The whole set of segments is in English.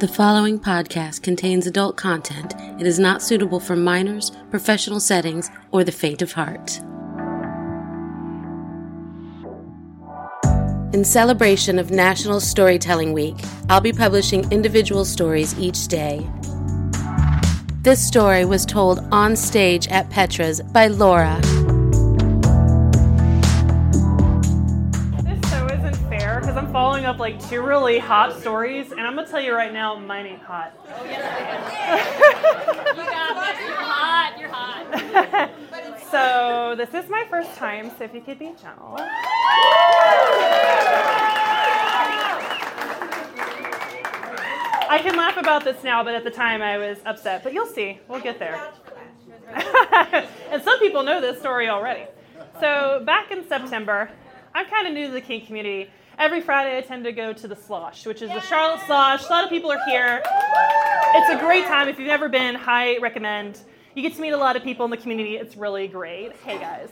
The following podcast contains adult content. It is not suitable for minors, professional settings, or the faint of heart. In celebration of National Storytelling Week, I'll be publishing individual stories each day. This story was told on stage at Petra's by Laura. Because up like two really hot stories, and I'm gonna tell you right now, mine ain't hot. You got this. You're hot. You're hot. So this is my first time, so if you could be gentle. I can laugh about this now, but at the time I was upset. But you'll see, we'll get there. and some people know this story already. So back in September, I'm kind of new to the kink community. Every Friday I tend to go to the Slosh, which is the Charlotte Slosh. A lot of people are here. It's a great time. If you've never been, high recommend. You get to meet a lot of people in the community. It's really great. Hey guys.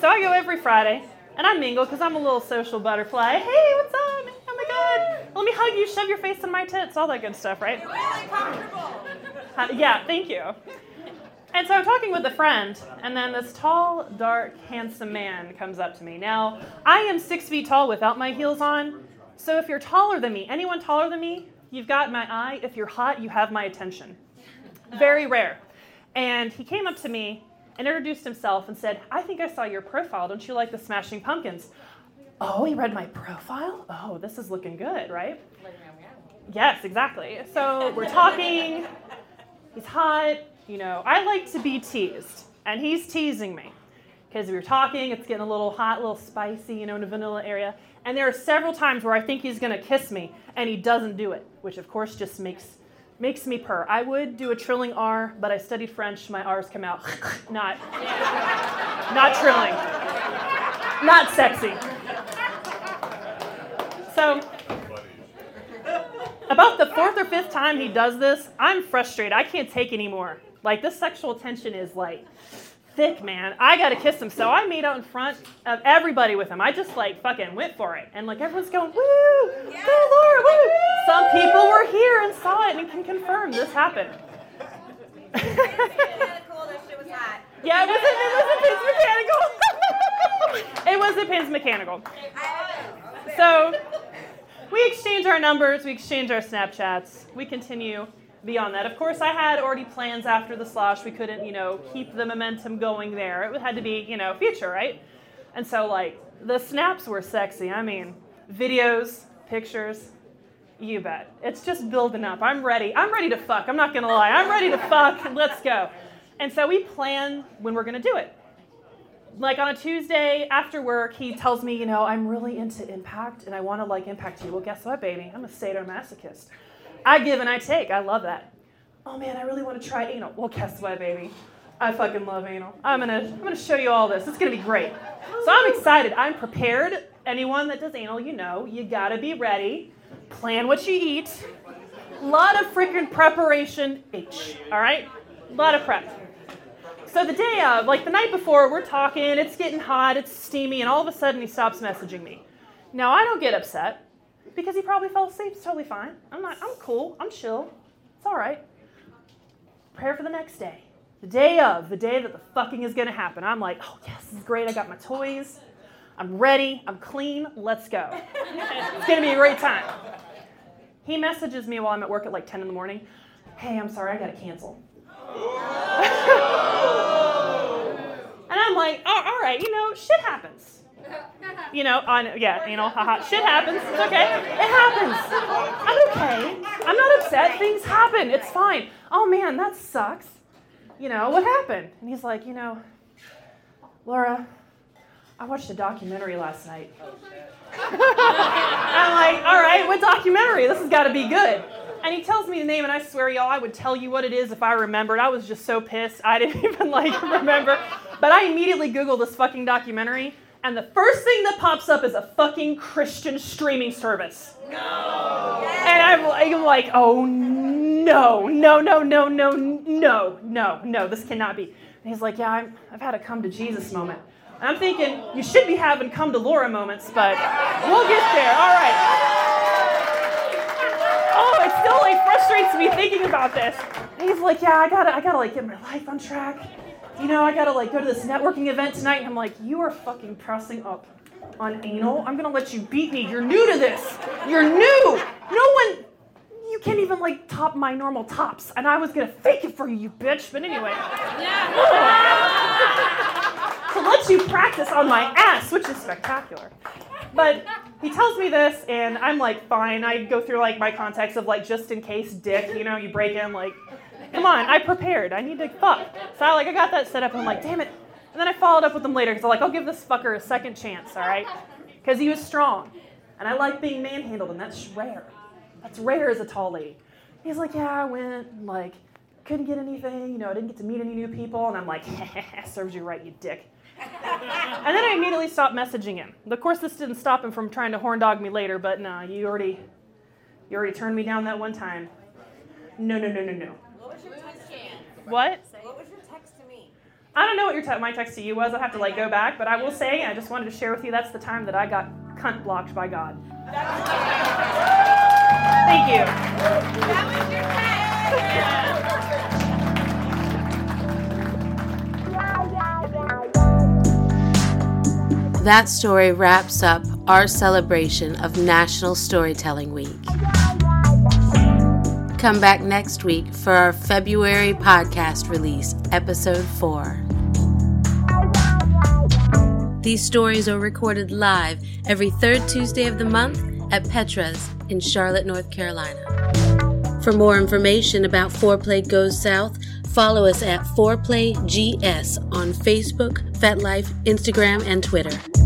So I go every Friday and I mingle because I'm a little social butterfly. Hey, what's up? Oh my god. Let me hug you, shove your face in my tits, all that good stuff, right? Really Uh, yeah, thank you. And so I'm talking with a friend, and then this tall, dark, handsome man comes up to me. Now, I am six feet tall without my heels on, so if you're taller than me, anyone taller than me, you've got my eye. If you're hot, you have my attention. Very rare. And he came up to me and introduced himself and said, I think I saw your profile. Don't you like the Smashing Pumpkins? Oh, he read my profile? Oh, this is looking good, right? Yes, exactly. So we're talking. He's hot. You know, I like to be teased, and he's teasing me because we were talking. It's getting a little hot, a little spicy, you know, in the vanilla area. And there are several times where I think he's gonna kiss me, and he doesn't do it, which of course just makes makes me purr. I would do a trilling R, but I studied French. My R's come out not not trilling, not sexy. So about the fourth or fifth time he does this, I'm frustrated. I can't take anymore. Like this sexual tension is like thick, man. I gotta kiss him. So I made out in front of everybody with him. I just like fucking went for it. And like everyone's going, woo, go Laura, woo. Some people were here and saw it and can confirm this happened. Yeah, it wasn't, it wasn't Pins Mechanical. it was a Pins Mechanical. So we exchange our numbers, we exchange our Snapchats, we continue beyond that. Of course, I had already plans after the slosh. We couldn't, you know, keep the momentum going there. It had to be, you know, future, right? And so, like, the snaps were sexy. I mean, videos, pictures, you bet. It's just building up. I'm ready. I'm ready to fuck. I'm not gonna lie. I'm ready to fuck. Let's go. And so we plan when we're gonna do it. Like on a Tuesday after work, he tells me, you know, I'm really into impact and I wanna like impact you. Well, guess what, baby? I'm a sadomasochist. I give and I take. I love that. Oh man, I really want to try anal. Well, guess what, baby? I fucking love anal. I'm gonna I'm gonna show you all this. It's gonna be great. So I'm excited. I'm prepared. Anyone that does anal, you know, you gotta be ready. Plan what you eat. A lot of freaking preparation. H. All right. A lot of prep. So the day of, like the night before, we're talking. It's getting hot. It's steamy, and all of a sudden he stops messaging me. Now I don't get upset because he probably fell asleep. It's totally fine. I'm not. I'm cool. I'm chill. It's all right. Prepare for the next day. The day of, the day that the fucking is gonna happen. I'm like, oh yes, this is great. I got my toys. I'm ready. I'm clean. Let's go. it's gonna be a great time. He messages me while I'm at work at like 10 in the morning. Hey, I'm sorry, I gotta cancel. and I'm like, oh, all right, you know, shit happens. You know, on yeah, know, haha, shit happens. It's okay. It happens. I'm okay. I'm not upset. Things happen. It's fine. Oh man, that sucks. You know, what happened? And he's like, you know, Laura, I watched a documentary last night. I'm like, all right, what documentary? This has got to be good. And he tells me the name, and I swear, y'all, I would tell you what it is if I remembered. I was just so pissed. I didn't even like remember. But I immediately Googled this fucking documentary, and the first thing that pops up is a fucking Christian streaming service. No. And I'm, I'm like, oh no, no, no, no, no, no, no, no, this cannot be. And he's like, yeah, I'm, I've had a come to Jesus moment. And I'm thinking, you should be having come to Laura moments, but we'll get there. All right. Oh, it still like frustrates me thinking about this. And he's like, yeah, I gotta, I gotta like get my life on track. You know, I gotta like go to this networking event tonight. And I'm like, you are fucking pressing up on anal. I'm gonna let you beat me. You're new to this. You're new. No one. You can't even like top my normal tops. And I was gonna fake it for you, you bitch. But anyway. to let you practice on my ass, which is spectacular. But he tells me this, and I'm like, fine. I go through like my context of like just in case dick, you know, you break in, like, come on, I prepared. I need to fuck. So I like I got that set up, and I'm like, damn it. And then I followed up with him later because I'm like, I'll give this fucker a second chance, all right? Because he was strong, and I like being manhandled, and that's rare. That's rare as a tall lady. He's like, yeah, I went, like, couldn't get anything, you know, I didn't get to meet any new people, and I'm like, serves you right, you dick. and then I immediately stopped messaging him. Of course, this didn't stop him from trying to horn dog me later, but nah, you already, you already turned me down that one time. No, no, no, no, no. What was your text to me? What? What was your text to me? I don't know what your te- my text to you was. I'll have to like go back, but I will say, I just wanted to share with you that's the time that I got cunt blocked by God. Thank you. That was your text. That story wraps up our celebration of National Storytelling Week. Come back next week for our February podcast release, episode 4. These stories are recorded live every third Tuesday of the month at Petra's in Charlotte, North Carolina. For more information about Foreplay Goes South, follow us at Foreplay GS on Facebook, FetLife, Instagram, and Twitter.